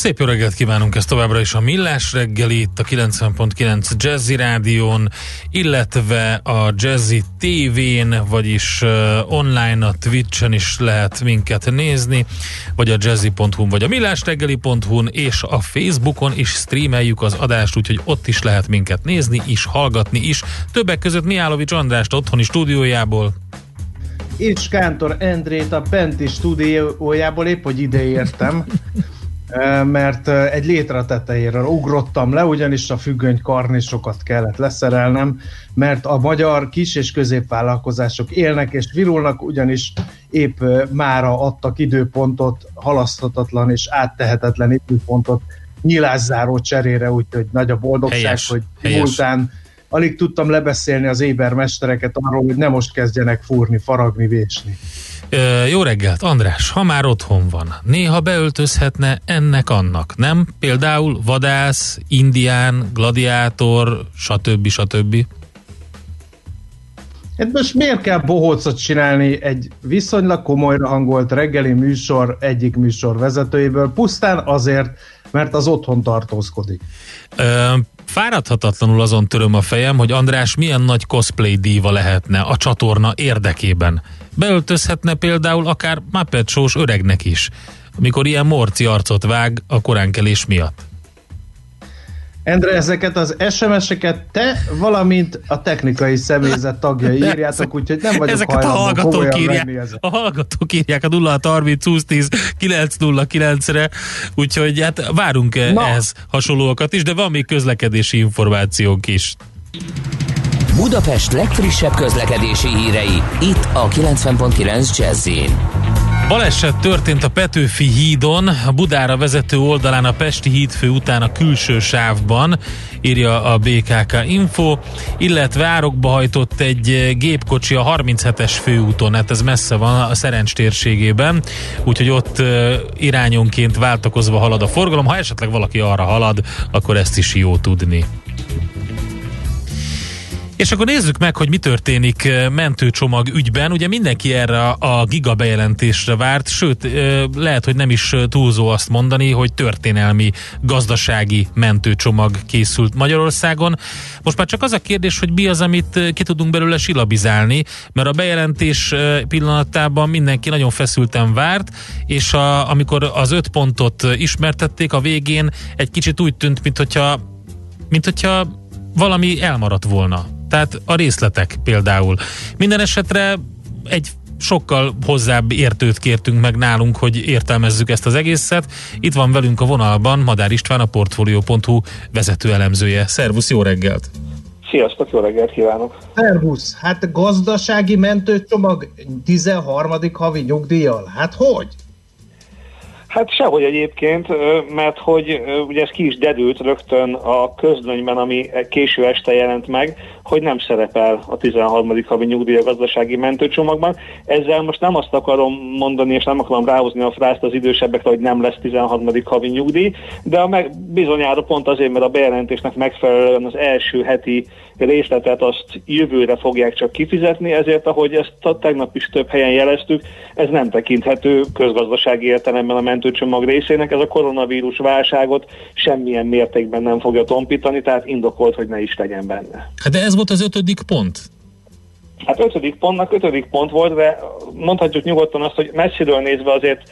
Szép jó reggelt kívánunk ezt továbbra is a Millás reggeli itt a 90.9 Jazzy Rádión, illetve a Jazzy TV-n, vagyis uh, online a Twitch-en is lehet minket nézni, vagy a jazzy.hu vagy a millásreggeli.hu-n, és a Facebookon is streameljük az adást, úgyhogy ott is lehet minket nézni, is hallgatni is. Többek között Miálovics Andrást otthoni stúdiójából és Kántor Endrét a Benti stúdiójából épp, hogy ide értem. mert egy létre tetejéről ugrottam le, ugyanis a függöny karnisokat kellett leszerelnem, mert a magyar kis- és középvállalkozások élnek és virulnak, ugyanis épp mára adtak időpontot, halaszthatatlan és áttehetetlen időpontot nyilászáró cserére, úgyhogy nagy a boldogság, helyes, hogy múltán alig tudtam lebeszélni az ébermestereket arról, hogy nem most kezdjenek fúrni, faragni, vésni. Jó reggelt, András, ha már otthon van, néha beöltözhetne ennek-annak, nem? Például vadász, indián, gladiátor, stb. stb. Hát most miért kell bohócot csinálni egy viszonylag komolyra hangolt reggeli műsor egyik műsor vezetőjéből, pusztán azért, mert az otthon tartózkodik? Ö, fáradhatatlanul azon töröm a fejem, hogy András milyen nagy cosplay díva lehetne a csatorna érdekében. Beöltözhetne például akár Muppet Show-s öregnek is, amikor ilyen morci arcot vág a koránkelés miatt. Endre, ezeket az SMS-eket te, valamint a technikai személyzet tagjai írjátok, úgyhogy nem vagyok ezeket a hallgatók írják, A hallgatók írják a 0 30 20 10 909-re, úgyhogy hát várunk Na. ehhez hasonlóakat is, de van még közlekedési információnk is. Budapest legfrissebb közlekedési hírei, itt a 90.9 jazz Baleset történt a Petőfi hídon, a Budára vezető oldalán a Pesti hídfő után a külső sávban, írja a BKK Info, illetve árokba hajtott egy gépkocsi a 37-es főúton, hát ez messze van a Szerencs térségében, úgyhogy ott irányonként váltakozva halad a forgalom. Ha esetleg valaki arra halad, akkor ezt is jó tudni. És akkor nézzük meg, hogy mi történik mentőcsomag ügyben. Ugye mindenki erre a giga bejelentésre várt, sőt, lehet, hogy nem is túlzó azt mondani, hogy történelmi gazdasági mentőcsomag készült Magyarországon. Most már csak az a kérdés, hogy mi az, amit ki tudunk belőle silabizálni, mert a bejelentés pillanatában mindenki nagyon feszülten várt, és a, amikor az öt pontot ismertették a végén, egy kicsit úgy tűnt, mint hogyha, mint hogyha valami elmaradt volna tehát a részletek például. Minden esetre egy sokkal hozzább értőt kértünk meg nálunk, hogy értelmezzük ezt az egészet. Itt van velünk a vonalban Madár István, a Portfolio.hu vezető elemzője. Szervusz, jó reggelt! Sziasztok, jó reggelt kívánok! Szervusz! Hát gazdasági mentőcsomag 13. havi nyugdíjjal. Hát hogy? Hát sehogy egyébként, mert hogy ugye ez ki is dedült rögtön a közlönyben, ami késő este jelent meg, hogy nem szerepel a 13. havi nyugdíj a gazdasági mentőcsomagban. Ezzel most nem azt akarom mondani, és nem akarom ráhozni a frázt az idősebbekre, hogy nem lesz 13. havi nyugdíj, de a meg, bizonyára pont azért, mert a bejelentésnek megfelelően az első heti részletet azt jövőre fogják csak kifizetni, ezért ahogy ezt a tegnap is több helyen jeleztük, ez nem tekinthető közgazdasági értelemben a mentőcsomag részének, ez a koronavírus válságot semmilyen mértékben nem fogja tompítani, tehát indokolt, hogy ne is legyen benne. Hát de ez volt az ötödik pont? Hát ötödik pontnak ötödik pont volt, de mondhatjuk nyugodtan azt, hogy messziről nézve azért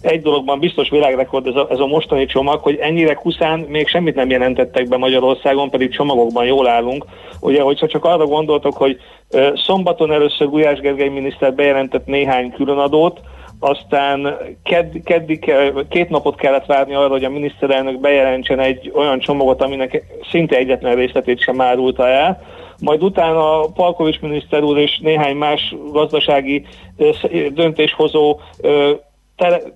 egy dologban biztos világrekord ez a, ez a mostani csomag, hogy ennyire kuszán még semmit nem jelentettek be Magyarországon, pedig csomagokban jól állunk. Ugye, hogyha csak arra gondoltok, hogy szombaton először Gulyás Gergely miniszter bejelentett néhány különadót, aztán kedd, keddi, két napot kellett várni arra, hogy a miniszterelnök bejelentsen egy olyan csomagot, aminek szinte egyetlen részletét sem árulta el, majd utána Palkovics miniszter úr és néhány más gazdasági döntéshozó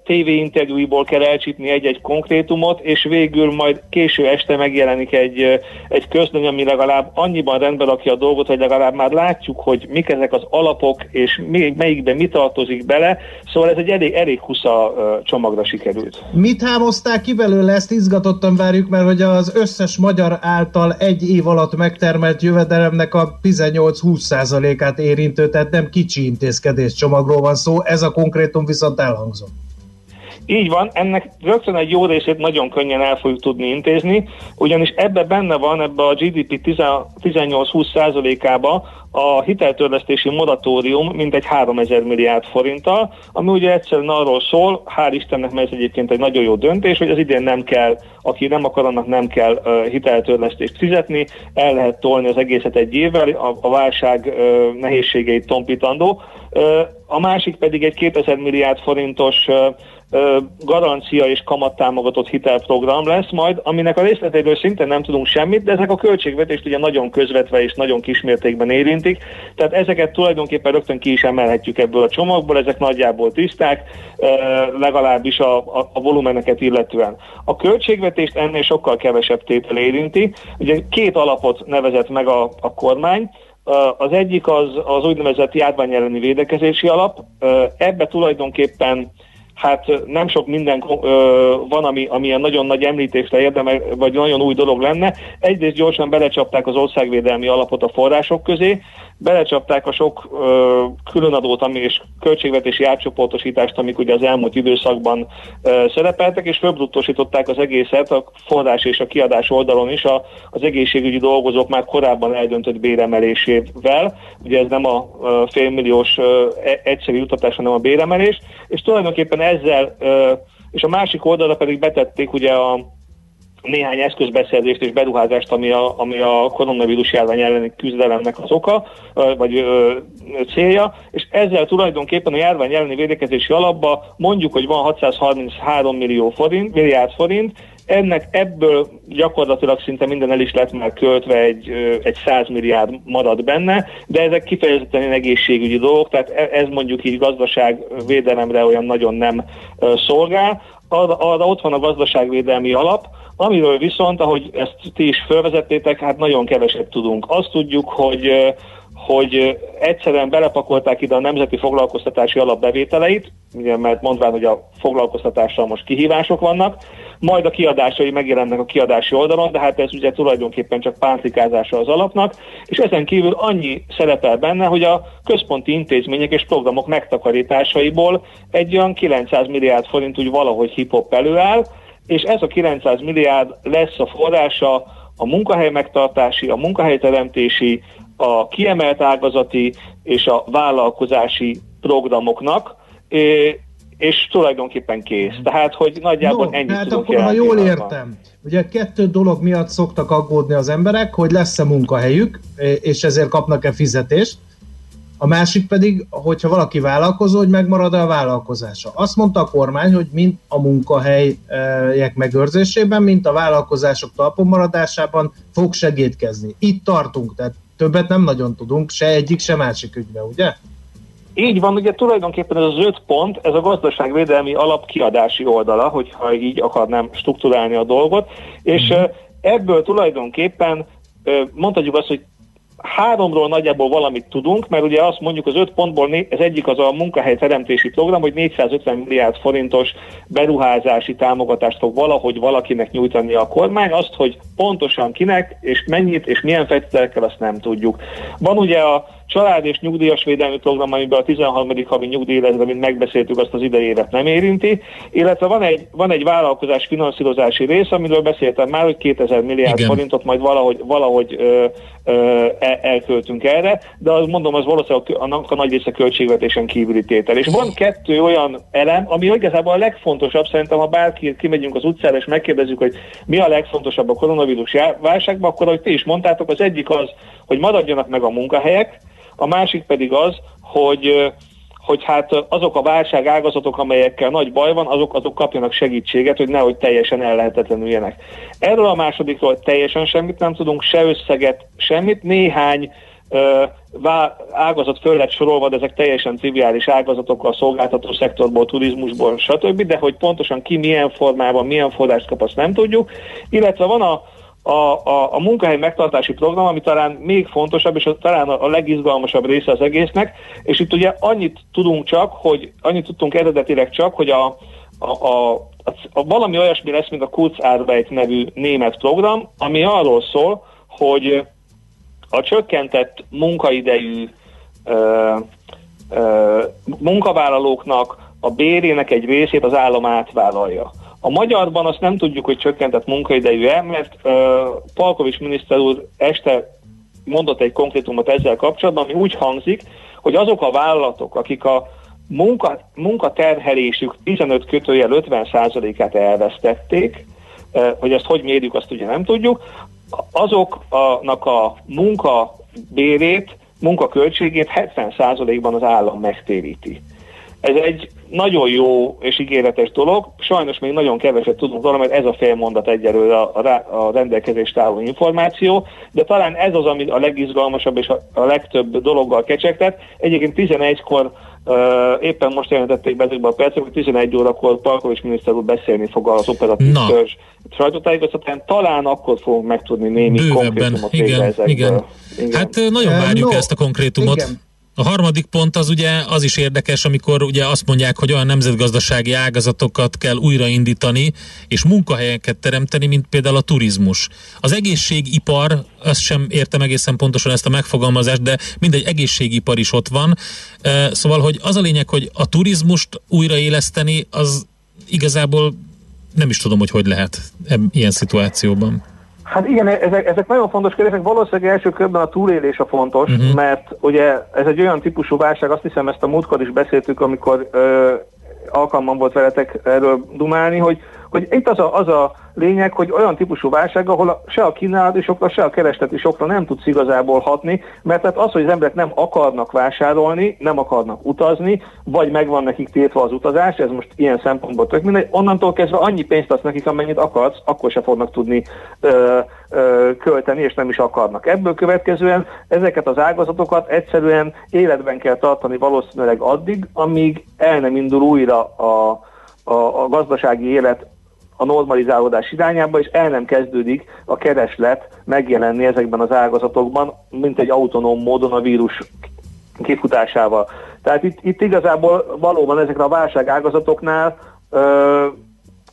TV interjúiból kell elcsípni egy-egy konkrétumot, és végül majd késő este megjelenik egy, egy közlöny, ami legalább annyiban rendben rakja a dolgot, hogy legalább már látjuk, hogy mik ezek az alapok, és melyikben mi tartozik bele. Szóval ez egy elég, elég husza csomagra sikerült. Mit hámozták ki belőle? Ezt izgatottan várjuk, mert hogy az összes magyar által egy év alatt megtermelt jövedelemnek a 18-20%-át érintő, tehát nem kicsi intézkedés csomagról van szó, ez a konkrétum viszont elhangzott. Így van, ennek rögtön egy jó részét nagyon könnyen el fogjuk tudni intézni, ugyanis ebbe benne van, ebbe a GDP 18-20 százalékába a hiteltörlesztési moratórium mintegy 3000 milliárd forinttal, ami ugye egyszerűen arról szól, hál' Istennek, mert ez egyébként egy nagyon jó döntés, hogy az idén nem kell, aki nem akar, annak nem kell uh, hiteltörlesztést fizetni, el lehet tolni az egészet egy évvel, a, a válság uh, nehézségeit tompítandó. Uh, a másik pedig egy 2000 milliárd forintos uh, garancia és kamattámogatott hitelprogram lesz majd, aminek a részleteiről szintén nem tudunk semmit, de ezek a költségvetést ugye nagyon közvetve és nagyon kismértékben érintik, tehát ezeket tulajdonképpen rögtön ki is emelhetjük ebből a csomagból, ezek nagyjából tiszták, legalábbis a, a, a volumeneket illetően. A költségvetést ennél sokkal kevesebb tétel érinti, ugye két alapot nevezett meg a, a kormány, az egyik az, az úgynevezett járvány elleni védekezési alap, ebbe tulajdonképpen hát nem sok minden ö, van, ami, ami ilyen nagyon nagy említésre érdemel, vagy nagyon új dolog lenne. Egyrészt gyorsan belecsapták az országvédelmi alapot a források közé, belecsapták a sok ö, különadót ami, és költségvetési átcsoportosítást, amik ugye az elmúlt időszakban ö, szerepeltek, és fölbruttosították az egészet a forrás és a kiadás oldalon is a, az egészségügyi dolgozók már korábban eldöntött béremelésével. Ugye ez nem a ö, félmilliós ö, e, egyszerű jutatás, hanem a béremelés, és tulajdonképpen ezzel, ö, és a másik oldalra pedig betették ugye a néhány eszközbeszerzést és beruházást, ami a, ami a koronavírus járvány elleni küzdelemnek az oka, vagy ö, célja, és ezzel tulajdonképpen a járvány elleni védekezési alapba mondjuk, hogy van 633 millió forint, milliárd forint, ennek ebből gyakorlatilag szinte minden el is lett már költve, egy, egy 100 milliárd marad benne, de ezek kifejezetten egészségügyi dolgok, tehát e, ez mondjuk így gazdaságvédelemre olyan nagyon nem szolgál. Arra, arra ott van a gazdaságvédelmi alap, Amiről viszont, ahogy ezt ti is felvezettétek, hát nagyon keveset tudunk. Azt tudjuk, hogy hogy egyszerűen belepakolták ide a nemzeti foglalkoztatási alapbevételeit, ugye, mert mondván, hogy a foglalkoztatással most kihívások vannak, majd a kiadásai megjelennek a kiadási oldalon, de hát ez ugye tulajdonképpen csak pántlikázása az alapnak, és ezen kívül annyi szerepel benne, hogy a központi intézmények és programok megtakarításaiból egy olyan 900 milliárd forint úgy valahogy hip-hop előáll, és ez a 900 milliárd lesz a forrása a munkahely megtartási, a munkahelyteremtési, a kiemelt ágazati és a vállalkozási programoknak, és tulajdonképpen kész. Tehát, hogy nagyjából no, ennyit hát akkor, ha jól értem, ugye kettő dolog miatt szoktak aggódni az emberek, hogy lesz-e munkahelyük, és ezért kapnak-e fizetést, a másik pedig, hogyha valaki vállalkozó, hogy megmarad-e a vállalkozása. Azt mondta a kormány, hogy mind a munkahelyek megőrzésében, mint a vállalkozások talpon maradásában fog segítkezni. Itt tartunk, tehát többet nem nagyon tudunk, se egyik, se másik ügybe, ugye? Így van, ugye tulajdonképpen ez az öt pont, ez a gazdaságvédelmi alap kiadási oldala, hogyha így akarnám strukturálni a dolgot, és mm. ebből tulajdonképpen mondhatjuk azt, hogy háromról nagyjából valamit tudunk, mert ugye azt mondjuk az öt pontból, ez egyik az a munkahely teremtési program, hogy 450 milliárd forintos beruházási támogatást fog valahogy valakinek nyújtani a kormány, azt, hogy pontosan kinek, és mennyit, és milyen feltételekkel, azt nem tudjuk. Van ugye a család és nyugdíjas védelmi program, amiben a 13. havi nyugdíj lesz, mint megbeszéltük, azt az idei évet nem érinti, illetve van egy, van egy vállalkozás finanszírozási rész, amiről beszéltem már, hogy 2000 milliárd Igen. forintot majd valahogy, valahogy ö, ö, el, elköltünk erre, de az mondom, az valószínűleg annak a nagy része költségvetésen kívüli tétel. És van kettő olyan elem, ami igazából a legfontosabb, szerintem, ha bárki kimegyünk az utcára és megkérdezzük, hogy mi a legfontosabb a koronavírus válságban, akkor, ahogy ti is mondtátok, az egyik az, hogy maradjanak meg a munkahelyek, a másik pedig az, hogy hogy hát azok a válság ágazatok, amelyekkel nagy baj van, azok, azok kapjanak segítséget, hogy nehogy teljesen ellehetetlenüljenek. Erről a másodikról teljesen semmit nem tudunk, se összeget, semmit. Néhány ágazat föl lett sorolva, de ezek teljesen triviális ágazatok a szolgáltató szektorból, turizmusból, stb., de hogy pontosan ki milyen formában, milyen forrást kap, azt nem tudjuk. Illetve van a, a, a, a munkahely megtartási program, ami talán még fontosabb, és talán a, a legizgalmasabb része az egésznek, és itt ugye annyit tudunk csak, hogy annyit tudtunk eredetileg csak, hogy a, a, a, a, a valami olyasmi lesz, mint a Kurzarbeit nevű német program, ami arról szól, hogy a csökkentett munkaidejű ö, ö, munkavállalóknak a bérének egy részét az állam átvállalja. A magyarban azt nem tudjuk, hogy csökkentett munkaidejű-e, mert uh, Palkovics miniszter úr este mondott egy konkrétumot ezzel kapcsolatban, ami úgy hangzik, hogy azok a vállalatok, akik a munka, munkaterhelésük 15 kötőjel 50%-át elvesztették, hogy ezt hogy mérjük, azt ugye nem tudjuk, azoknak a munkabérét, munkaköltségét 70%-ban az állam megtéríti. Ez egy nagyon jó és ígéretes dolog, sajnos még nagyon keveset tudunk róla, mert ez a félmondat egyelőre a, a, a rendelkezést álló információ, de talán ez az, ami a legizgalmasabb és a, a legtöbb dologgal kecsegtet. Egyébként 11-kor Uh, éppen most jelentették be ezekben a percek, hogy 11 órakor Palkovics miniszter úr beszélni fog az operatív Na. törzs sajtótájékoztatán, talán akkor fogunk megtudni némi Bővebben, konkrétumot igen, igen. igen. Hát nagyon várjuk no, ezt a konkrétumot. Igen. A harmadik pont az ugye az is érdekes, amikor ugye azt mondják, hogy olyan nemzetgazdasági ágazatokat kell újraindítani, és munkahelyeket teremteni, mint például a turizmus. Az egészségipar, azt sem értem egészen pontosan ezt a megfogalmazást, de mindegy egészségipar is ott van. Szóval, hogy az a lényeg, hogy a turizmust újraéleszteni, az igazából nem is tudom, hogy hogy lehet ilyen szituációban. Hát igen, ezek, ezek nagyon fontos kérdések. Valószínűleg első körben a túlélés a fontos, uh-huh. mert ugye ez egy olyan típusú válság, azt hiszem ezt a múltkor is beszéltük, amikor ö, alkalmam volt veletek erről dumálni, hogy, hogy itt az a, az a lényeg, hogy olyan típusú válság, ahol a, se a kínálati sokra, se a keresleti sokra nem tudsz igazából hatni, mert tehát az, hogy az emberek nem akarnak vásárolni, nem akarnak utazni, vagy megvan nekik tiltva az utazás, ez most ilyen szempontból tök mindegy, onnantól kezdve annyi pénzt adsz nekik, amennyit akarsz, akkor se fognak tudni ö, ö, költeni, és nem is akarnak. Ebből következően ezeket az ágazatokat egyszerűen életben kell tartani valószínűleg addig, amíg el nem indul újra a, a, a gazdasági élet a normalizálódás irányába, és el nem kezdődik a kereslet megjelenni ezekben az ágazatokban, mint egy autonóm módon a vírus kifutásával. Tehát itt, itt igazából valóban ezekre a válság ágazatoknál ö,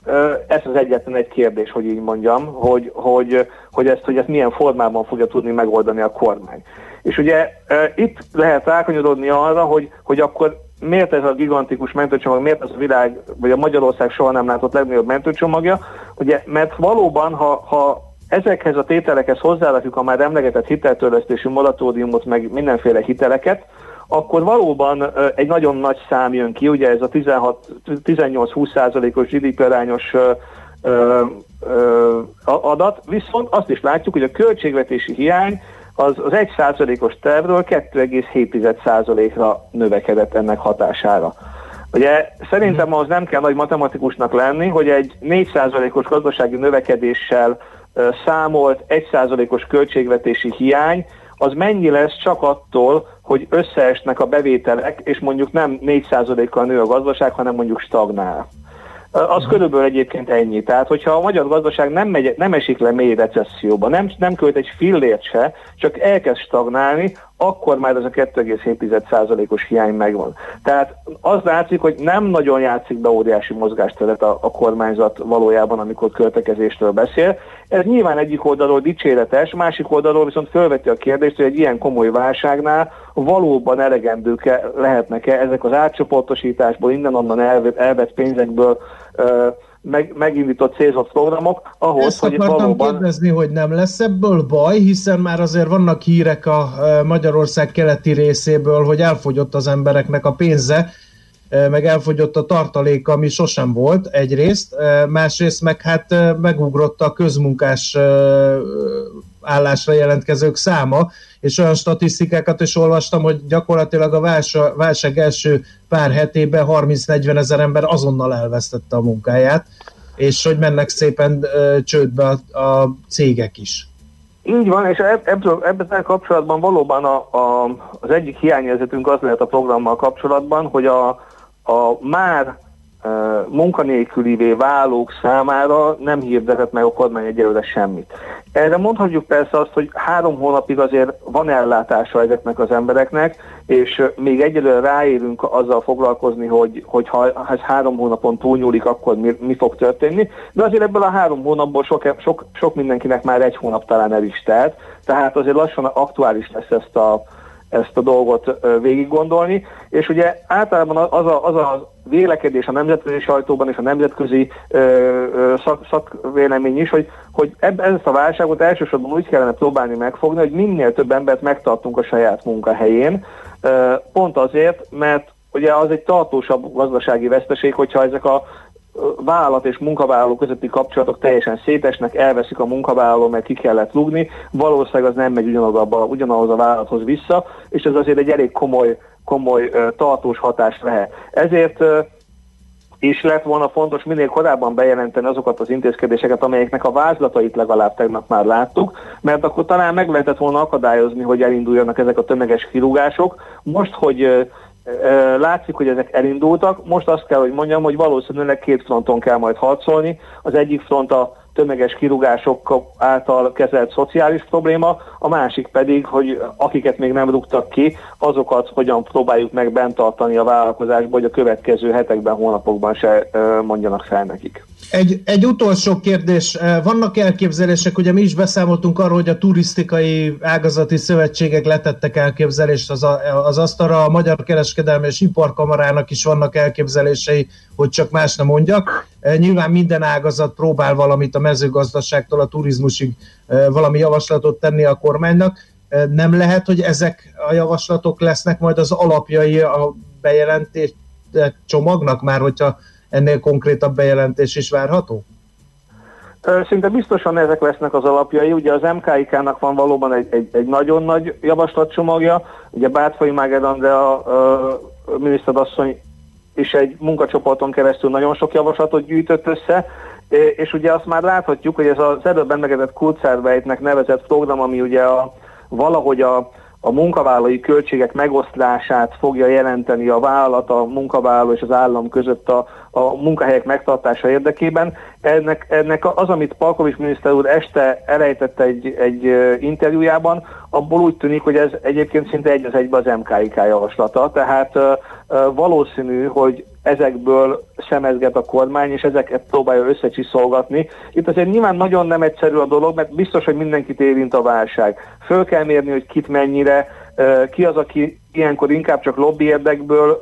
ö, ez az egyetlen egy kérdés, hogy így mondjam, hogy, hogy, hogy, ezt, hogy ezt milyen formában fogja tudni megoldani a kormány. És ugye ö, itt lehet rákanyarodni arra, hogy, hogy akkor miért ez a gigantikus mentőcsomag, miért ez a világ, vagy a Magyarország soha nem látott legnagyobb mentőcsomagja, ugye, mert valóban, ha, ha ezekhez a tételekhez hozzárakjuk a már emlegetett hiteltörlesztési moratóriumot, meg mindenféle hiteleket, akkor valóban egy nagyon nagy szám jön ki, ugye ez a 18-20 százalékos GDP arányos adat, viszont azt is látjuk, hogy a költségvetési hiány az, az 1%-os tervről 2,7%-ra növekedett ennek hatására. Ugye szerintem az nem kell nagy matematikusnak lenni, hogy egy 4%-os gazdasági növekedéssel számolt 1%-os költségvetési hiány, az mennyi lesz csak attól, hogy összeesnek a bevételek, és mondjuk nem 4%-kal nő a gazdaság, hanem mondjuk stagnál. Az körülbelül egyébként ennyi. Tehát, hogyha a magyar gazdaság nem, megy, nem esik le mély recesszióba, nem, nem költ egy fillért se, csak elkezd stagnálni, akkor már ez a 2,7%-os hiány megvan. Tehát az látszik, hogy nem nagyon játszik be óriási mozgásteret a, a kormányzat valójában, amikor költekezésről beszél. Ez nyilván egyik oldalról dicséretes, másik oldalról viszont felveti a kérdést, hogy egy ilyen komoly válságnál valóban elegendők lehetnek-e ezek az átcsoportosításból, innen-onnan elvett, elvett pénzekből meg, megindított célzott programok, ahhoz, Ezt hogy valóban... kérdezni, hogy nem lesz ebből baj, hiszen már azért vannak hírek a Magyarország keleti részéből, hogy elfogyott az embereknek a pénze, meg elfogyott a tartalék, ami sosem volt egyrészt, másrészt meg hát megugrott a közmunkás állásra jelentkezők száma, és olyan statisztikákat is olvastam, hogy gyakorlatilag a válság, első pár hetében 30-40 ezer ember azonnal elvesztette a munkáját, és hogy mennek szépen csődbe a, a cégek is. Így van, és ebből, ebben kapcsolatban valóban a, a, az egyik hiányérzetünk az lehet a programmal kapcsolatban, hogy a, a már munkanélkülivé válók számára nem hirdetett meg a kormány egyelőre semmit. Erre mondhatjuk persze azt, hogy három hónapig azért van ellátása ezeknek az embereknek, és még egyelőre ráérünk azzal foglalkozni, hogy, hogy ha ez három hónapon túlnyúlik, akkor mi, mi fog történni, de azért ebből a három hónapból sok, sok, sok mindenkinek már egy hónap talán el is telt, tehát azért lassan aktuális lesz ezt a, ezt a dolgot végig gondolni, és ugye általában az a, az a vélekedés a nemzetközi sajtóban és a nemzetközi szak, szakvélemény is, hogy, hogy ebben ezt a válságot elsősorban úgy kellene próbálni megfogni, hogy minél több embert megtartunk a saját munkahelyén, ö, pont azért, mert ugye az egy tartósabb gazdasági veszteség, hogyha ezek a vállalat és munkavállaló közötti kapcsolatok teljesen szétesnek, elveszik a munkavállaló, mert ki kellett lugni, valószínűleg az nem megy ugyanaz, ugyanahhoz a vállalathoz vissza, és ez azért egy elég komoly, komoly tartós hatás lehet. Ezért is lett volna fontos minél korábban bejelenteni azokat az intézkedéseket, amelyeknek a vázlatait legalább tegnap már láttuk, mert akkor talán meg lehetett volna akadályozni, hogy elinduljanak ezek a tömeges kirúgások. Most, hogy Látszik, hogy ezek elindultak. Most azt kell, hogy mondjam, hogy valószínűleg két fronton kell majd harcolni. Az egyik front a tömeges kirúgások által kezelt szociális probléma, a másik pedig, hogy akiket még nem rúgtak ki, azokat hogyan próbáljuk meg bent tartani a vállalkozásba, hogy a következő hetekben, hónapokban se mondjanak fel nekik. Egy, egy utolsó kérdés. Vannak elképzelések, ugye mi is beszámoltunk arról, hogy a turisztikai ágazati szövetségek letettek elképzelést az, az asztalra, a Magyar Kereskedelmi és Iparkamarának is vannak elképzelései, hogy csak más nem mondjak. Nyilván minden ágazat próbál valamit a mezőgazdaságtól a turizmusig valami javaslatot tenni a kormánynak. Nem lehet, hogy ezek a javaslatok lesznek majd az alapjai a bejelentés csomagnak már, hogyha ennél konkrétabb bejelentés is várható? Szinte biztosan ezek lesznek az alapjai. Ugye az MKIK-nak van valóban egy, egy, egy nagyon nagy javaslatcsomagja. Ugye Bátfai Máger Andrea miniszterasszony is egy munkacsoporton keresztül nagyon sok javaslatot gyűjtött össze, és ugye azt már láthatjuk, hogy ez az előbb emlegetett Kurzarbeit nevezett program, ami ugye a, valahogy a, a munkavállalói költségek megoszlását fogja jelenteni a vállalat, a munkavállaló és az állam között a, a munkahelyek megtartása érdekében. Ennek, ennek az, amit Palkovics miniszter úr este elejtett egy, egy interjújában, abból úgy tűnik, hogy ez egyébként szinte egy az egybe az MKIK javaslata, tehát valószínű, hogy ezekből szemezget a kormány, és ezeket próbálja összecsiszolgatni. Itt azért nyilván nagyon nem egyszerű a dolog, mert biztos, hogy mindenkit érint a válság. Föl kell mérni, hogy kit mennyire, ki az, aki ilyenkor inkább csak lobby érdekből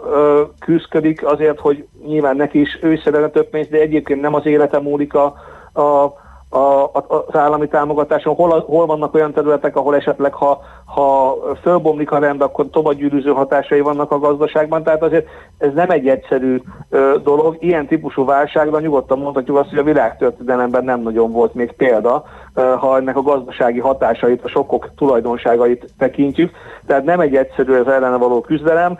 küzdik azért, hogy nyilván neki is ő szeretne több pénzt, de egyébként nem az élete múlik a, a a, az állami támogatáson, hol, hol vannak olyan területek, ahol esetleg ha, ha fölbomlik a rend, akkor tovagyűrűző hatásai vannak a gazdaságban, tehát azért ez nem egy egyszerű ö, dolog. Ilyen típusú válságra nyugodtan mondhatjuk azt, hogy a világtörténelemben nem nagyon volt még példa, ha ennek a gazdasági hatásait, a sokkok tulajdonságait tekintjük. Tehát nem egy egyszerű az ellene való küzdelem,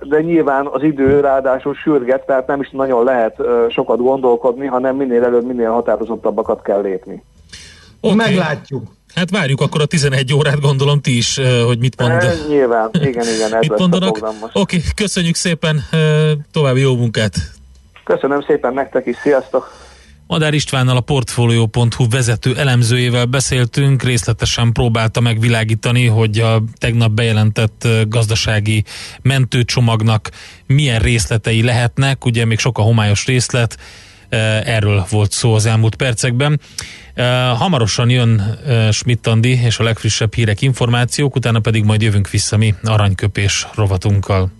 de nyilván az idő ráadásul sürget, tehát nem is nagyon lehet sokat gondolkodni, hanem minél előbb, minél határozottabbakat kell lépni. Okay. Meglátjuk. Hát várjuk akkor a 11 órát, gondolom ti is, hogy mit mond. E, nyilván, igen, igen, ez mit mondanak? Oké, okay, köszönjük szépen, további jó munkát. Köszönöm szépen nektek is, sziasztok! Madár Istvánnal a Portfolio.hu vezető elemzőjével beszéltünk, részletesen próbálta megvilágítani, hogy a tegnap bejelentett gazdasági mentőcsomagnak milyen részletei lehetnek, ugye még sok a homályos részlet, erről volt szó az elmúlt percekben. Hamarosan jön Schmidt Andi és a legfrissebb hírek, információk, utána pedig majd jövünk vissza mi aranyköpés rovatunkkal.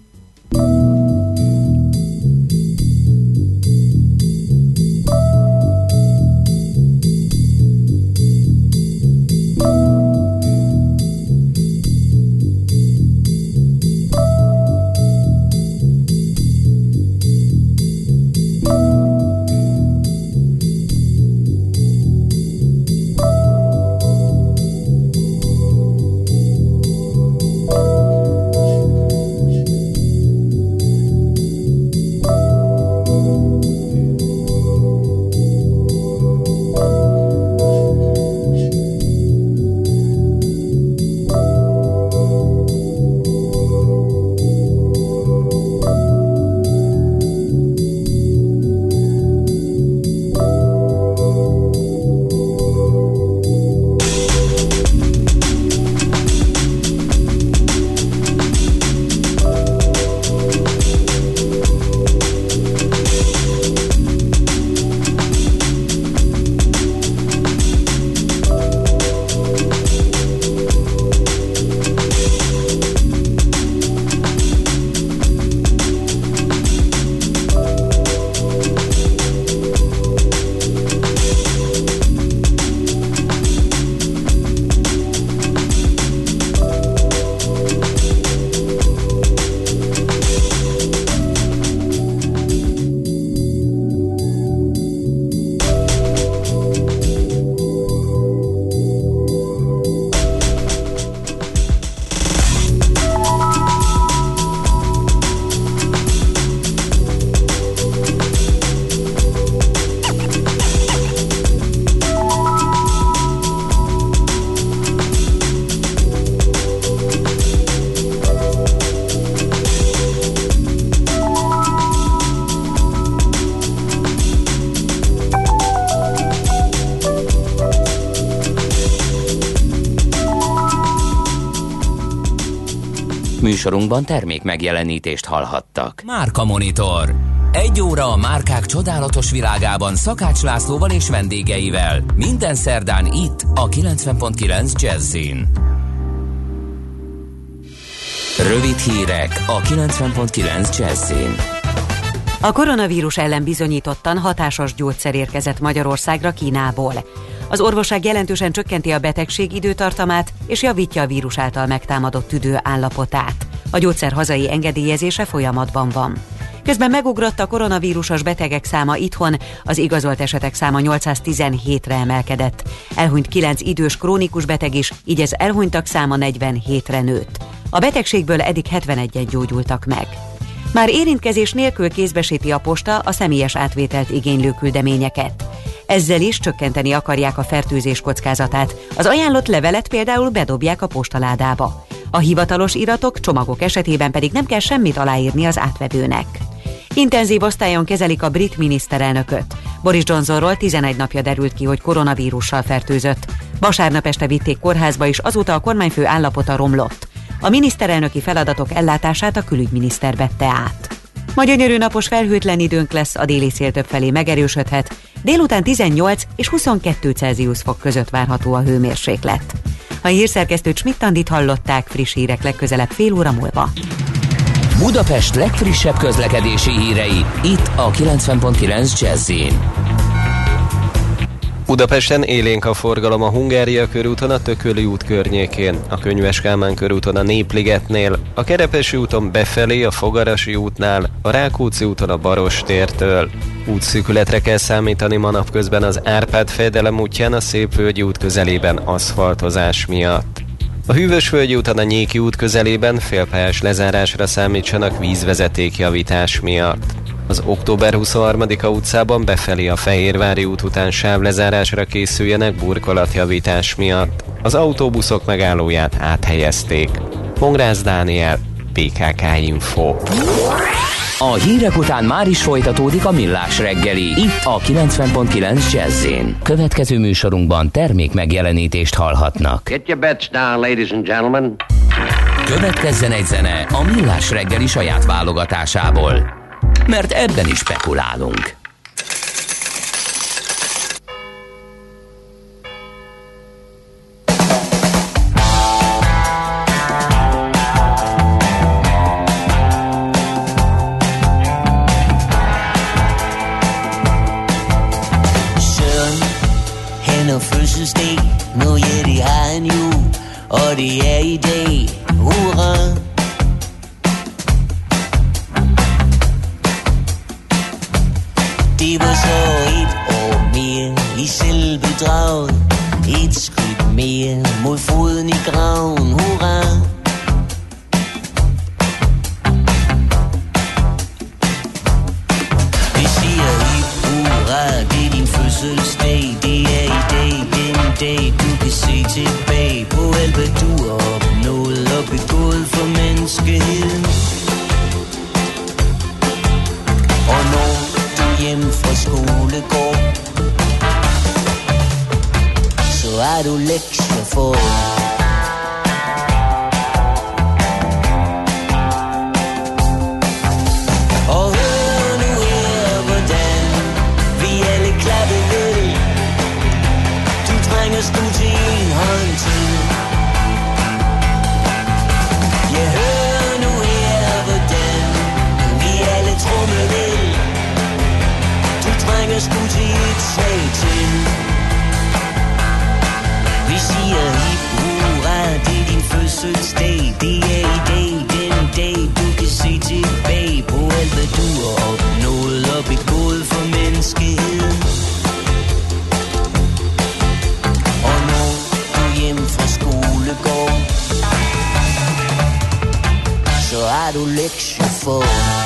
Műsorunkban termék megjelenítést hallhattak. Márka Monitor. Egy óra a márkák csodálatos világában Szakács Lászlóval és vendégeivel. Minden szerdán itt a 90.9 Jazzin. Rövid hírek a 90.9 Jazzin. A koronavírus ellen bizonyítottan hatásos gyógyszer érkezett Magyarországra Kínából. Az orvosság jelentősen csökkenti a betegség időtartamát és javítja a vírus által megtámadott tüdő állapotát. A gyógyszer hazai engedélyezése folyamatban van. Közben megugrott a koronavírusos betegek száma itthon, az igazolt esetek száma 817-re emelkedett. Elhunyt 9 idős krónikus beteg is, így az elhunytak száma 47-re nőtt. A betegségből eddig 71-en gyógyultak meg. Már érintkezés nélkül kézbesíti a posta a személyes átvételt igénylő küldeményeket. Ezzel is csökkenteni akarják a fertőzés kockázatát. Az ajánlott levelet például bedobják a postaládába. A hivatalos iratok, csomagok esetében pedig nem kell semmit aláírni az átvevőnek. Intenzív osztályon kezelik a brit miniszterelnököt. Boris Johnsonról 11 napja derült ki, hogy koronavírussal fertőzött. Vasárnap este vitték kórházba, és azóta a kormányfő állapota romlott. A miniszterelnöki feladatok ellátását a külügyminiszter vette át. Ma gyönyörű napos felhőtlen időnk lesz, a déli szél többfelé megerősödhet. Délután 18 és 22 Celsius fok között várható a hőmérséklet. A hírszerkesztő Csmittandit hallották friss hírek legközelebb fél óra múlva. Budapest legfrissebb közlekedési hírei, itt a 90.9 jazz Budapesten élénk a forgalom a Hungária körúton a Tököli út környékén, a Könyves Kálmán körúton a Népligetnél, a Kerepesi úton befelé a Fogarasi útnál, a Rákóczi úton a Baros tértől. Útszűkületre kell számítani ma napközben az Árpád fejedelem útján a Szépvölgyi út közelében aszfaltozás miatt. A Hűvösvölgyi úton a Nyéki út közelében félpályás lezárásra számítsanak vízvezetékjavítás miatt. Az október 23-a utcában befelé a Fehérvári út után sávlezárásra készüljenek burkolatjavítás miatt. Az autóbuszok megállóját áthelyezték. Pongrász Dániel, PKK Info. A hírek után már is folytatódik a millás reggeli. Itt a 90.9 jazz Következő műsorunkban termék megjelenítést hallhatnak. Get your bets down, ladies and gentlemen. Következzen egy zene a millás reggeli saját válogatásából. Mert ebben is spekulálunk. fødselsdag. Nu ja, det har han jo Og det er giver så et år mere I selvbedraget. Et skridt mere Mod foden i graven. Hurra! electrify fool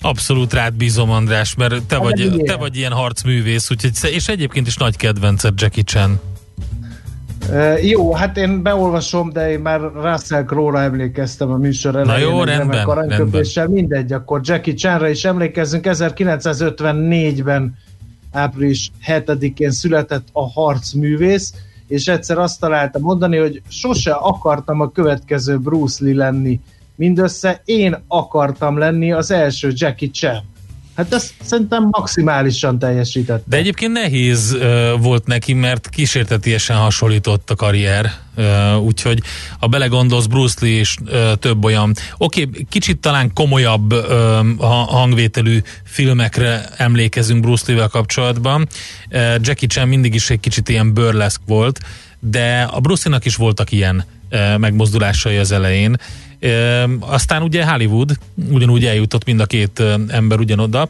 Abszolút rád bízom, András, mert te, Hát vagy, te vagy ilyen harcművész, úgyhogy, és egyébként is nagy kedvenced Jackie Chan. Uh, jó, hát én beolvasom, de én már Russell Crowe-ra emlékeztem a műsor elején. jó, egy rendben, aranyköpéssel. Mindegy, akkor Jackie Chanra is emlékezzünk. 1954-ben április 7-én született a harcművész, és egyszer azt találtam mondani, hogy sose akartam a következő Bruce Lee lenni. Mindössze én akartam lenni az első Jackie Chan. Hát ezt szerintem maximálisan teljesített. De egyébként nehéz uh, volt neki, mert kísértetiesen hasonlított a karrier, uh, úgyhogy ha belegondolsz, Bruce Lee is uh, több olyan, oké, okay, kicsit talán komolyabb ha- hangvételű filmekre emlékezünk Bruce Lee-vel kapcsolatban. Uh, Jackie Chan mindig is egy kicsit ilyen burleszk volt, de a Bruce Lee-nak is voltak ilyen megmozdulásai az elején. Aztán ugye Hollywood ugyanúgy eljutott mind a két ember ugyanoda,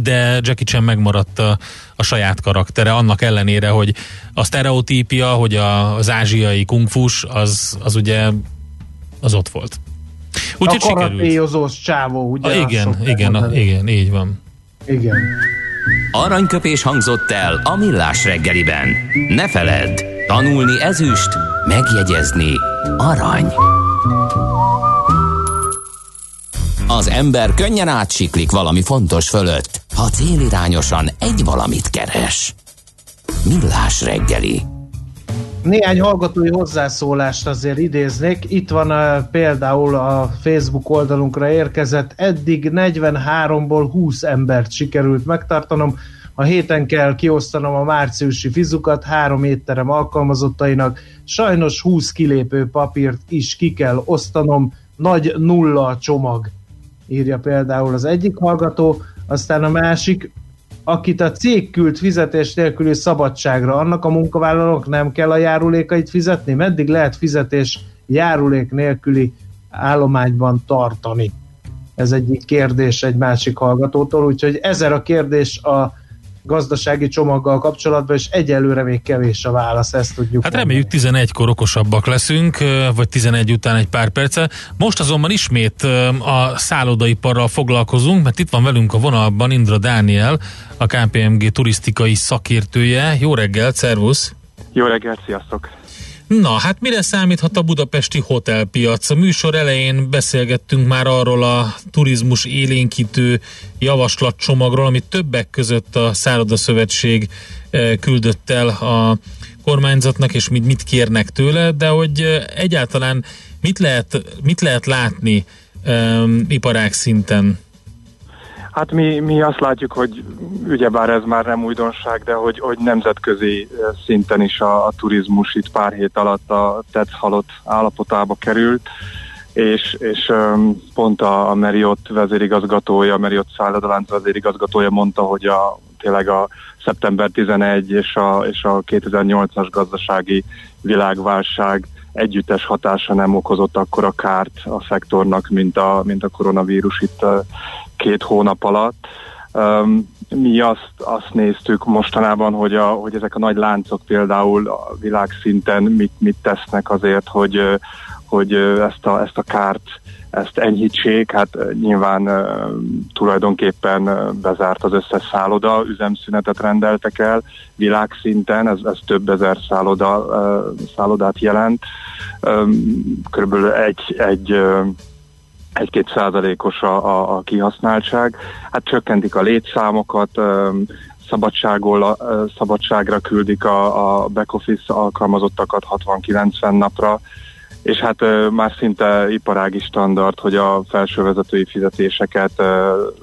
de Jackie Chan megmaradt a, a saját karaktere, annak ellenére, hogy a sztereotípia, hogy a, az ázsiai kungfus, az, az ugye az ott volt. Úgyhogy a sikerült. csávó, ugye? A, igen, igen, a, igen, így van. igen. Aranyköpés hangzott el a Millás reggeliben. Ne feledd, tanulni ezüst, megjegyezni arany. Az ember könnyen átsiklik valami fontos fölött, ha célirányosan egy valamit keres. Millás reggeli. Néhány hallgatói hozzászólást azért idéznék. Itt van uh, például a Facebook oldalunkra érkezett. Eddig 43-ból 20 embert sikerült megtartanom. A héten kell kiosztanom a márciusi fizukat három étterem alkalmazottainak. Sajnos 20 kilépő papírt is ki kell osztanom. Nagy nulla a csomag, írja például az egyik hallgató. Aztán a másik, akit a cég küld fizetés nélküli szabadságra, annak a munkavállalók nem kell a járulékait fizetni? Meddig lehet fizetés járulék nélküli állományban tartani? Ez egyik kérdés egy másik hallgatótól, úgyhogy ezer a kérdés a gazdasági csomaggal kapcsolatban, és egyelőre még kevés a válasz, ezt tudjuk Hát mondani. reméljük 11-kor okosabbak leszünk, vagy 11 után egy pár perccel. Most azonban ismét a szállodaiparral foglalkozunk, mert itt van velünk a vonalban Indra Dániel, a KPMG turisztikai szakértője. Jó reggelt, szervusz! Jó reggelt, sziasztok! Na, hát mire számíthat a budapesti hotelpiac? A műsor elején beszélgettünk már arról a turizmus élénkítő javaslatcsomagról, amit többek között a Szállodaszövetség eh, küldött el a kormányzatnak, és mit, mit kérnek tőle, de hogy eh, egyáltalán mit lehet, mit lehet látni um, iparág szinten? Hát mi, mi azt látjuk, hogy ugyebár ez már nem újdonság, de hogy, hogy nemzetközi eh, szinten is a, a turizmus itt pár hét alatt a tetsz halott állapotába került, és, és pont a, a vezérigazgatója, a Marriott szállodalánc vezérigazgatója mondta, hogy a, tényleg a szeptember 11 és a, és a 2008-as gazdasági világválság együttes hatása nem okozott akkora kárt a szektornak, mint a, mint a koronavírus itt uh, két hónap alatt. Um, mi azt, azt néztük mostanában, hogy, a, hogy ezek a nagy láncok például a világszinten mit, mit tesznek azért, hogy, hogy ezt a, ezt a kárt ezt enyhítsék, hát nyilván uh, tulajdonképpen uh, bezárt az összes szálloda, üzemszünetet rendeltek el világszinten, ez, ez több ezer szálloda, uh, szállodát jelent. Körülbelül egy, egy egy-két százalékos a, a, a kihasználtság. Hát csökkentik a létszámokat, szabadságol, szabadságra küldik a, a back office alkalmazottakat 60-90 napra, és hát már szinte iparági standard, hogy a felsővezetői fizetéseket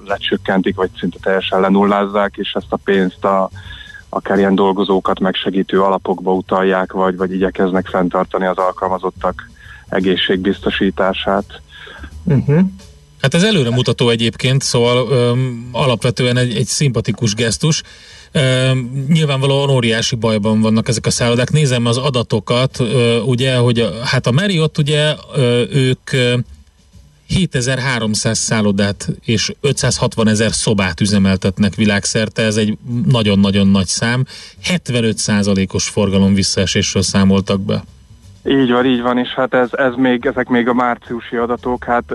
lecsökkentik, vagy szinte teljesen lenullázzák, és ezt a pénzt a, akár ilyen dolgozókat megsegítő alapokba utalják, vagy, vagy igyekeznek fenntartani az alkalmazottak egészségbiztosítását. Uh-huh. Hát ez előremutató egyébként, szóval öm, alapvetően egy, egy szimpatikus gesztus. Öm, nyilvánvalóan óriási bajban vannak ezek a szállodák. Nézem az adatokat, ö, ugye, hogy a, hát a Marriott ugye ö, ők ö, 7300 szállodát és 560 ezer szobát üzemeltetnek világszerte, ez egy nagyon-nagyon nagy szám. 75%-os forgalom visszaesésről számoltak be. Így van, így van, és hát ez, ez még, ezek még a márciusi adatok, hát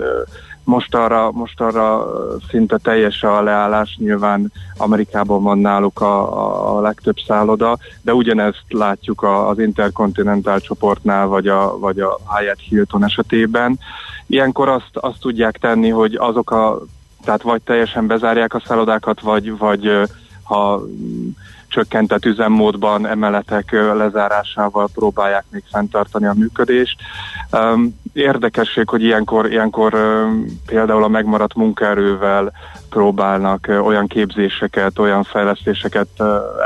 most arra, most arra szinte teljes a leállás, nyilván Amerikában van náluk a, a, legtöbb szálloda, de ugyanezt látjuk az Intercontinental csoportnál, vagy a, vagy a Hyatt Hilton esetében. Ilyenkor azt, azt tudják tenni, hogy azok a, tehát vagy teljesen bezárják a szállodákat, vagy, vagy ha csökkentett üzemmódban emeletek lezárásával próbálják még fenntartani a működést. Érdekesség, hogy ilyenkor, ilyenkor például a megmaradt munkaerővel próbálnak olyan képzéseket, olyan fejlesztéseket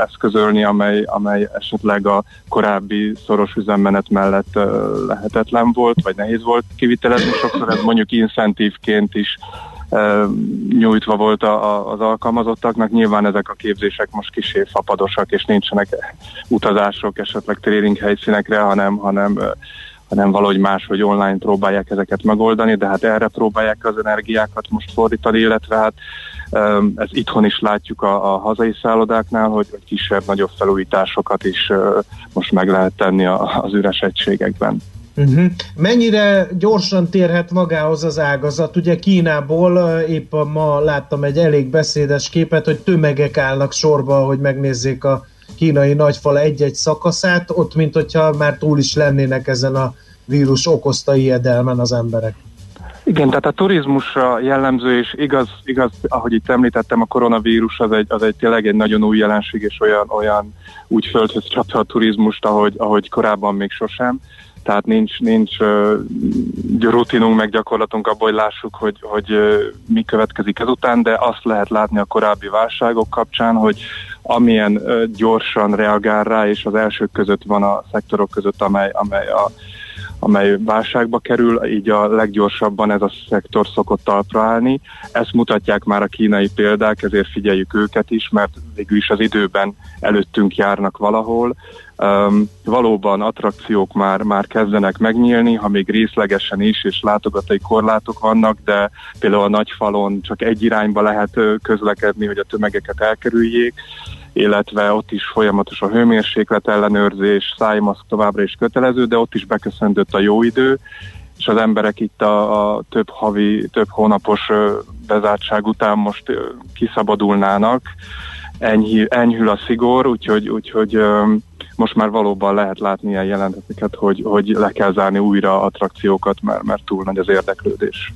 eszközölni, amely, amely esetleg a korábbi szoros üzemmenet mellett lehetetlen volt, vagy nehéz volt kivitelezni. Sokszor ez mondjuk incentívként is nyújtva volt a, a, az alkalmazottaknak. Nyilván ezek a képzések most kisé fapadosak, és nincsenek utazások esetleg tréning helyszínekre, hanem, hanem hanem valahogy máshogy online próbálják ezeket megoldani, de hát erre próbálják az energiákat most fordítani, illetve hát ez itthon is látjuk a, a hazai szállodáknál, hogy kisebb-nagyobb felújításokat is most meg lehet tenni az üres egységekben. Uh-huh. Mennyire gyorsan térhet magához az ágazat? Ugye Kínából uh, épp ma láttam egy elég beszédes képet, hogy tömegek állnak sorba, hogy megnézzék a kínai nagyfal egy-egy szakaszát, ott mint hogyha már túl is lennének ezen a vírus okozta ijedelmen az emberek. Igen, tehát a turizmusra jellemző, és igaz, igaz, ahogy itt említettem, a koronavírus az egy, az egy tényleg egy nagyon új jelenség, és olyan, olyan úgy földhöz csapta a turizmust, ahogy, ahogy korábban még sosem. Tehát nincs, nincs rutinunk, meg gyakorlatunk abban, hogy lássuk, hogy, hogy mi következik ezután, de azt lehet látni a korábbi válságok kapcsán, hogy amilyen gyorsan reagál rá, és az elsők között van a szektorok között, amely, amely a amely válságba kerül, így a leggyorsabban ez a szektor szokott talpra állni. Ezt mutatják már a kínai példák, ezért figyeljük őket is, mert végül is az időben előttünk járnak valahol. Um, valóban attrakciók már, már kezdenek megnyílni, ha még részlegesen is, és látogatói korlátok vannak, de például a nagyfalon csak egy irányba lehet közlekedni, hogy a tömegeket elkerüljék illetve ott is folyamatos a hőmérséklet ellenőrzés, szájmaszk továbbra is kötelező, de ott is beköszöntött a jó idő, és az emberek itt a, a több havi, több hónapos bezártság után most kiszabadulnának, enyhül, enyhül a szigor, úgyhogy, úgyhogy most már valóban lehet látni ilyen jelenteteket, hogy, hogy le kell zárni újra attrakciókat, mert, mert túl nagy az érdeklődés.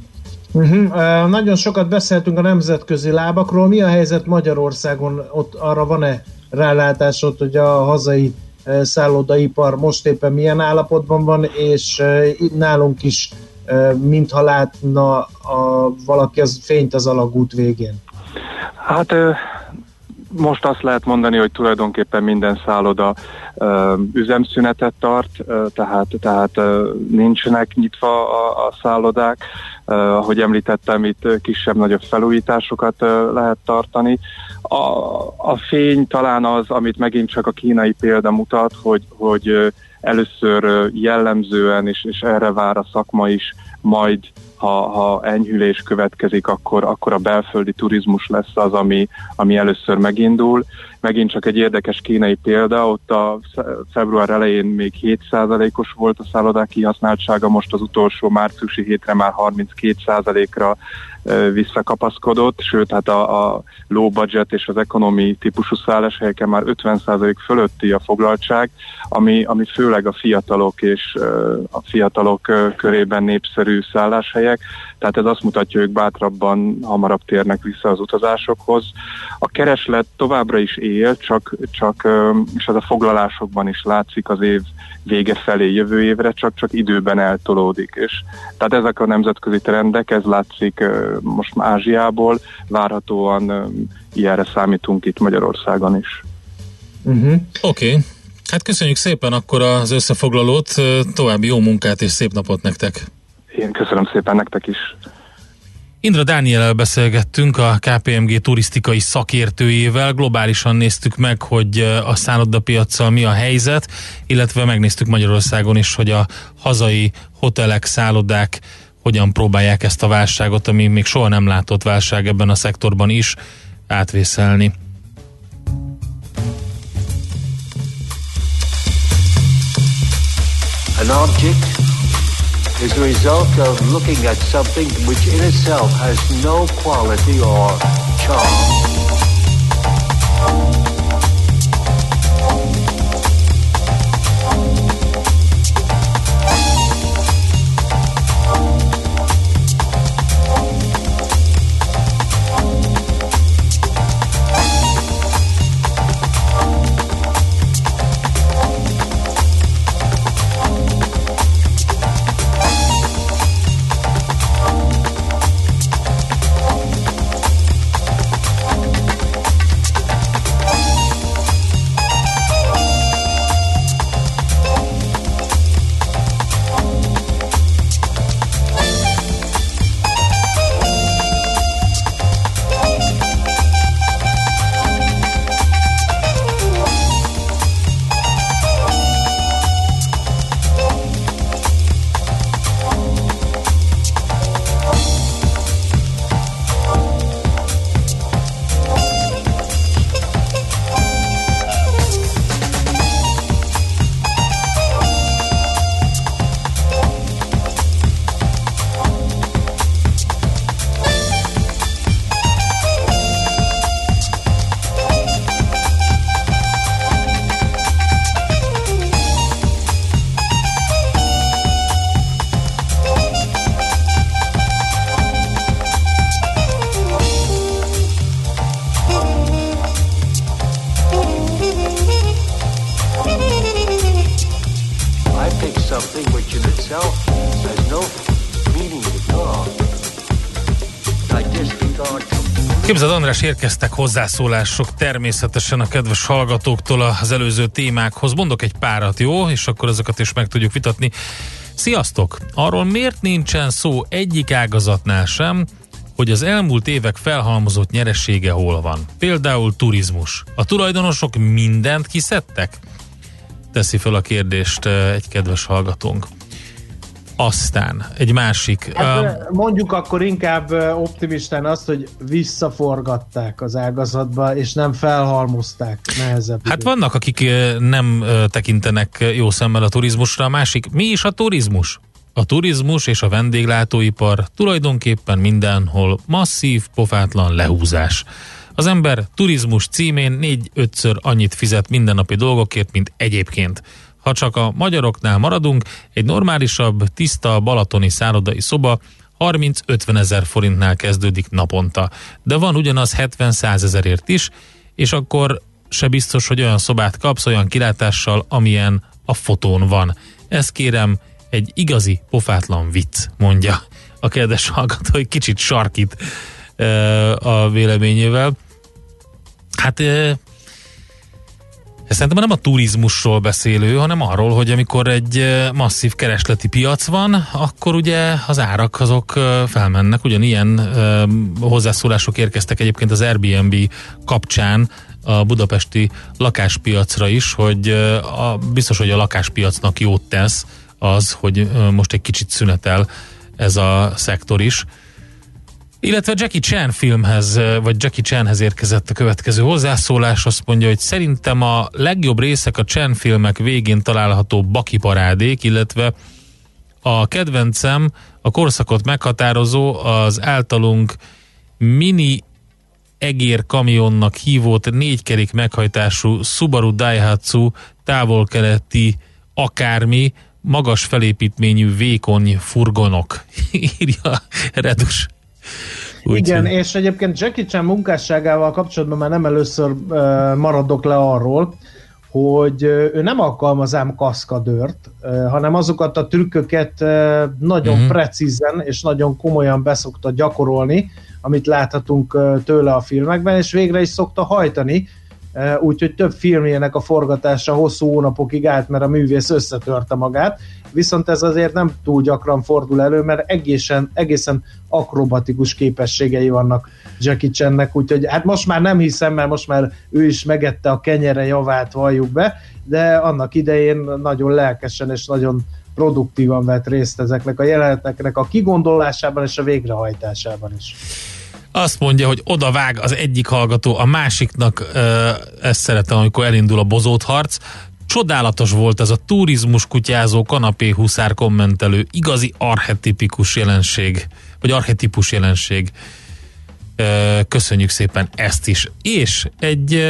Uh-huh. Uh, nagyon sokat beszéltünk a nemzetközi lábakról. Mi a helyzet Magyarországon? Ott arra van-e rálátásod, hogy a hazai uh, szállodaipar most éppen milyen állapotban van, és uh, nálunk is uh, mintha látna a, valaki az fényt az alagút végén? Hát most azt lehet mondani, hogy tulajdonképpen minden szálloda uh, üzemszünetet tart, uh, tehát, tehát uh, nincsenek nyitva a, a szállodák. Uh, ahogy említettem, itt kisebb-nagyobb felújításokat uh, lehet tartani. A, a fény talán az, amit megint csak a kínai példa mutat, hogy, hogy először jellemzően, és, és erre vár a szakma is, majd ha, ha enyhülés következik, akkor, akkor a belföldi turizmus lesz az, ami, ami először megindul. Megint csak egy érdekes kínai példa, ott a február elején még 7%-os volt a szállodák kihasználtsága, most az utolsó márciusi hétre már 32%-ra visszakapaszkodott, sőt, hát a, a low budget és az economy típusú szálláshelyeken már 50% fölötti a foglaltság, ami, ami főleg a fiatalok és a fiatalok körében népszerű szálláshelyek, tehát ez azt mutatja, hogy ők bátrabban hamarabb térnek vissza az utazásokhoz. A kereslet továbbra is él, csak, csak és ez a foglalásokban is látszik az év vége felé jövő évre, csak csak időben eltolódik. És tehát ezek a nemzetközi trendek, ez látszik most Ázsiából, várhatóan ilyenre számítunk itt Magyarországon is. Uh-huh. Oké. Okay. Hát köszönjük szépen akkor az összefoglalót, további jó munkát és szép napot nektek! Én köszönöm szépen nektek is! Indra Dániel beszélgettünk a KPMG turisztikai szakértőjével, globálisan néztük meg, hogy a szállodapiacsal mi a helyzet, illetve megnéztük Magyarországon is, hogy a hazai hotelek, szállodák hogyan próbálják ezt a válságot, ami még soha nem látott válság ebben a szektorban is átvészelni. An object is the result of looking at something which in itself has no quality or charm. Pick something which in itself has no meaning at all. I disregard Képzeld András, érkeztek hozzászólások természetesen a kedves hallgatóktól az előző témákhoz. Mondok egy párat, jó? És akkor ezeket is meg tudjuk vitatni. Sziasztok! Arról miért nincsen szó egyik ágazatnál sem, hogy az elmúlt évek felhalmozott nyeressége hol van? Például turizmus. A tulajdonosok mindent kiszedtek? Teszi fel a kérdést egy kedves hallgatónk. Aztán egy másik. Hát, um, mondjuk akkor inkább optimistán azt, hogy visszaforgatták az ágazatba, és nem felhalmozták nehezebb. Hát időt. vannak, akik nem tekintenek jó szemmel a turizmusra. A másik, mi is a turizmus? A turizmus és a vendéglátóipar tulajdonképpen mindenhol masszív, pofátlan lehúzás. Az ember turizmus címén négy-ötször annyit fizet mindennapi dolgokért, mint egyébként. Ha csak a magyaroknál maradunk, egy normálisabb, tiszta balatoni szállodai szoba 30-50 ezer forintnál kezdődik naponta. De van ugyanaz 70-100 ezerért is, és akkor se biztos, hogy olyan szobát kapsz, olyan kilátással, amilyen a fotón van. Ez kérem, egy igazi pofátlan vicc, mondja a kedves hallgató, hogy kicsit sarkít a véleményével. Hát szerintem nem a turizmusról beszélő, hanem arról, hogy amikor egy masszív keresleti piac van, akkor ugye az árak azok felmennek. Ugyanilyen hozzászólások érkeztek egyébként az Airbnb kapcsán a budapesti lakáspiacra is, hogy a, biztos, hogy a lakáspiacnak jót tesz az, hogy most egy kicsit szünetel ez a szektor is. Illetve Jackie Chan filmhez, vagy Jackie Chanhez érkezett a következő hozzászólás, azt mondja, hogy szerintem a legjobb részek a Chan filmek végén található Baki parádék, illetve a kedvencem, a korszakot meghatározó az általunk mini egér kamionnak hívott négykerék meghajtású Subaru Daihatsu távol-keleti akármi magas felépítményű vékony furgonok, írja Redus. Úgy Igen, szín. és egyébként Jackie Chan munkásságával kapcsolatban már nem először uh, maradok le arról, hogy ő nem alkalmaz ám kaszkadőrt, hanem azokat a trükköket nagyon uh-huh. precízen és nagyon komolyan beszokta gyakorolni, amit láthatunk tőle a filmekben, és végre is szokta hajtani, úgyhogy több filmjének a forgatása hosszú hónapokig állt, mert a művész összetörte magát, viszont ez azért nem túl gyakran fordul elő, mert egészen, egészen akrobatikus képességei vannak Jackie Channek, úgyhogy hát most már nem hiszem, mert most már ő is megette a kenyere javát, valljuk be, de annak idején nagyon lelkesen és nagyon produktívan vett részt ezeknek a jeleneteknek a kigondolásában és a végrehajtásában is. Azt mondja, hogy oda vág az egyik hallgató a másiknak, ezt szeretem, amikor elindul a bozót harc. Csodálatos volt ez a turizmus kutyázó kanapé huszár kommentelő, igazi archetipikus jelenség, vagy archetipus jelenség. Köszönjük szépen ezt is. És egy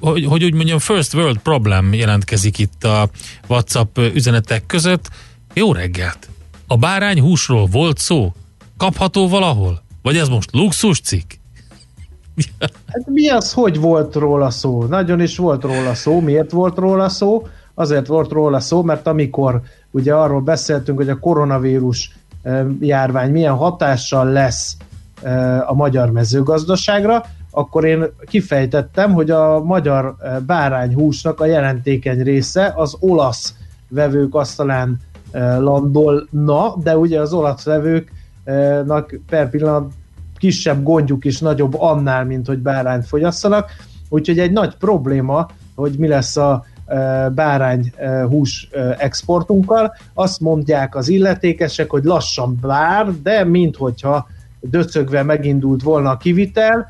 hogy, hogy úgy mondjam, first world problem jelentkezik itt a WhatsApp üzenetek között. Jó reggelt! A bárány húsról volt szó? Kapható valahol? Vagy ez most luxus cikk? Hát mi az, hogy volt róla szó? Nagyon is volt róla szó. Miért volt róla szó? Azért volt róla szó, mert amikor ugye arról beszéltünk, hogy a koronavírus járvány milyen hatással lesz a magyar mezőgazdaságra, akkor én kifejtettem, hogy a magyar bárányhúsnak a jelentékeny része az olasz vevők asztalán landolna, de ugye az olasz vevőknak per pillanat kisebb gondjuk is nagyobb annál, mint hogy bárányt fogyasszanak, úgyhogy egy nagy probléma, hogy mi lesz a bárány hús exportunkkal. Azt mondják az illetékesek, hogy lassan bár, de minthogyha döcögve megindult volna a kivitel,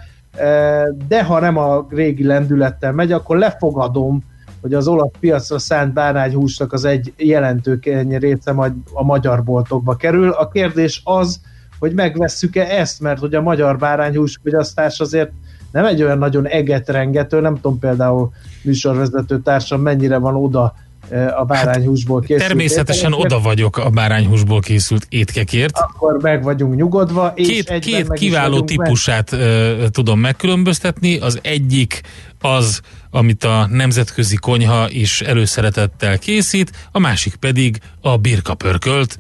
de ha nem a régi lendülettel megy, akkor lefogadom, hogy az olasz piacra szánt bárányhúsnak az egy jelentőkény része majd a magyar boltokba kerül. A kérdés az, hogy megvesszük-e ezt, mert hogy a magyar bárányhús fogyasztás azért nem egy olyan nagyon egetrengető, nem tudom például műsorvezető társam mennyire van oda a bárányhúsból készült. Természetesen ételekért. oda vagyok a bárányhúsból készült étkekért. Akkor meg vagyunk nyugodva. És két két kiváló típusát meg. tudom megkülönböztetni. Az egyik az, amit a nemzetközi konyha is előszeretettel készít, a másik pedig a birkapörkölt.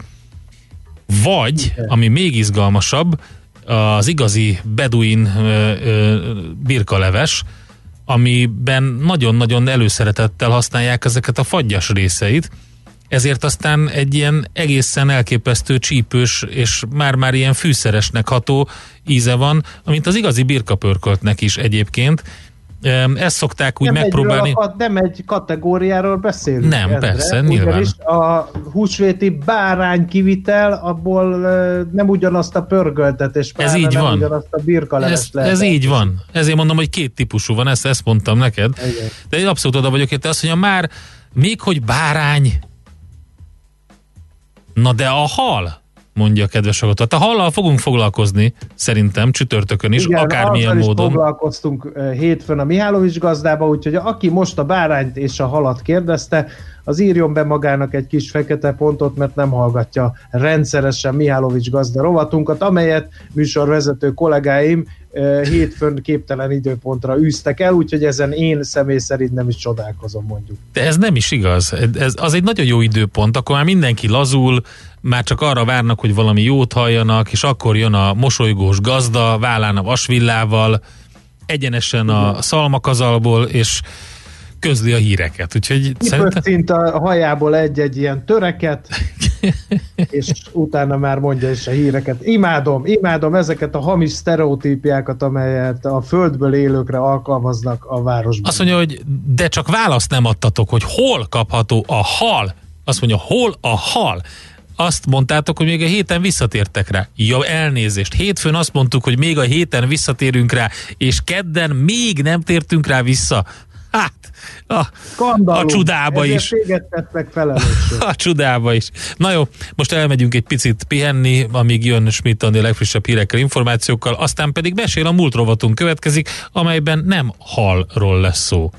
Vagy, ami még izgalmasabb, az igazi beduin birkaleves, amiben nagyon-nagyon előszeretettel használják ezeket a fagyas részeit, ezért aztán egy ilyen egészen elképesztő csípős és már-már ilyen fűszeresnek ható íze van, amint az igazi birkapörköltnek is egyébként, ezt szokták úgy nem megpróbálni. Egy, nem egy kategóriáról beszélünk. Nem, Endre, persze, nyilván. a húsvéti bárány kivitel, abból nem ugyanazt a pörgöltetést, ez így nem van. ugyanazt a birkalevest ez, ez így van. Ezért mondom, hogy két típusú van, ezt, ezt mondtam neked. Igen. De én abszolút oda vagyok itt, azt mondja, már még hogy bárány, na de a hal, mondja a kedves hallgató. Tehát a hallal fogunk foglalkozni, szerintem, csütörtökön is, Igen, akármilyen módon. Is foglalkoztunk hétfőn a Mihálovics gazdába, úgyhogy aki most a bárányt és a halat kérdezte, az írjon be magának egy kis fekete pontot, mert nem hallgatja rendszeresen Mihálovics gazda rovatunkat, amelyet műsorvezető kollégáim hétfőn képtelen időpontra űztek el, úgyhogy ezen én személy szerint nem is csodálkozom mondjuk. De ez nem is igaz. Ez, az egy nagyon jó időpont, akkor már mindenki lazul, már csak arra várnak, hogy valami jót halljanak, és akkor jön a mosolygós gazda, vállán a vasvillával, egyenesen a szalmakazalból, és közli a híreket. Úgyhogy szerintem... szint a hajából egy-egy ilyen töreket, és utána már mondja is a híreket. Imádom, imádom ezeket a hamis sztereotípiákat, amelyet a földből élőkre alkalmaznak a városban. Azt mondja, hogy de csak választ nem adtatok, hogy hol kapható a hal. Azt mondja, hol a hal azt mondtátok, hogy még a héten visszatértek rá. Ja, elnézést. Hétfőn azt mondtuk, hogy még a héten visszatérünk rá, és kedden még nem tértünk rá vissza. Hát, a, a csudába is. A csudába is. Na jó, most elmegyünk egy picit pihenni, amíg jön Schmidt a legfrissebb hírekkel, információkkal, aztán pedig mesél a múlt rovatunk következik, amelyben nem halról lesz szó.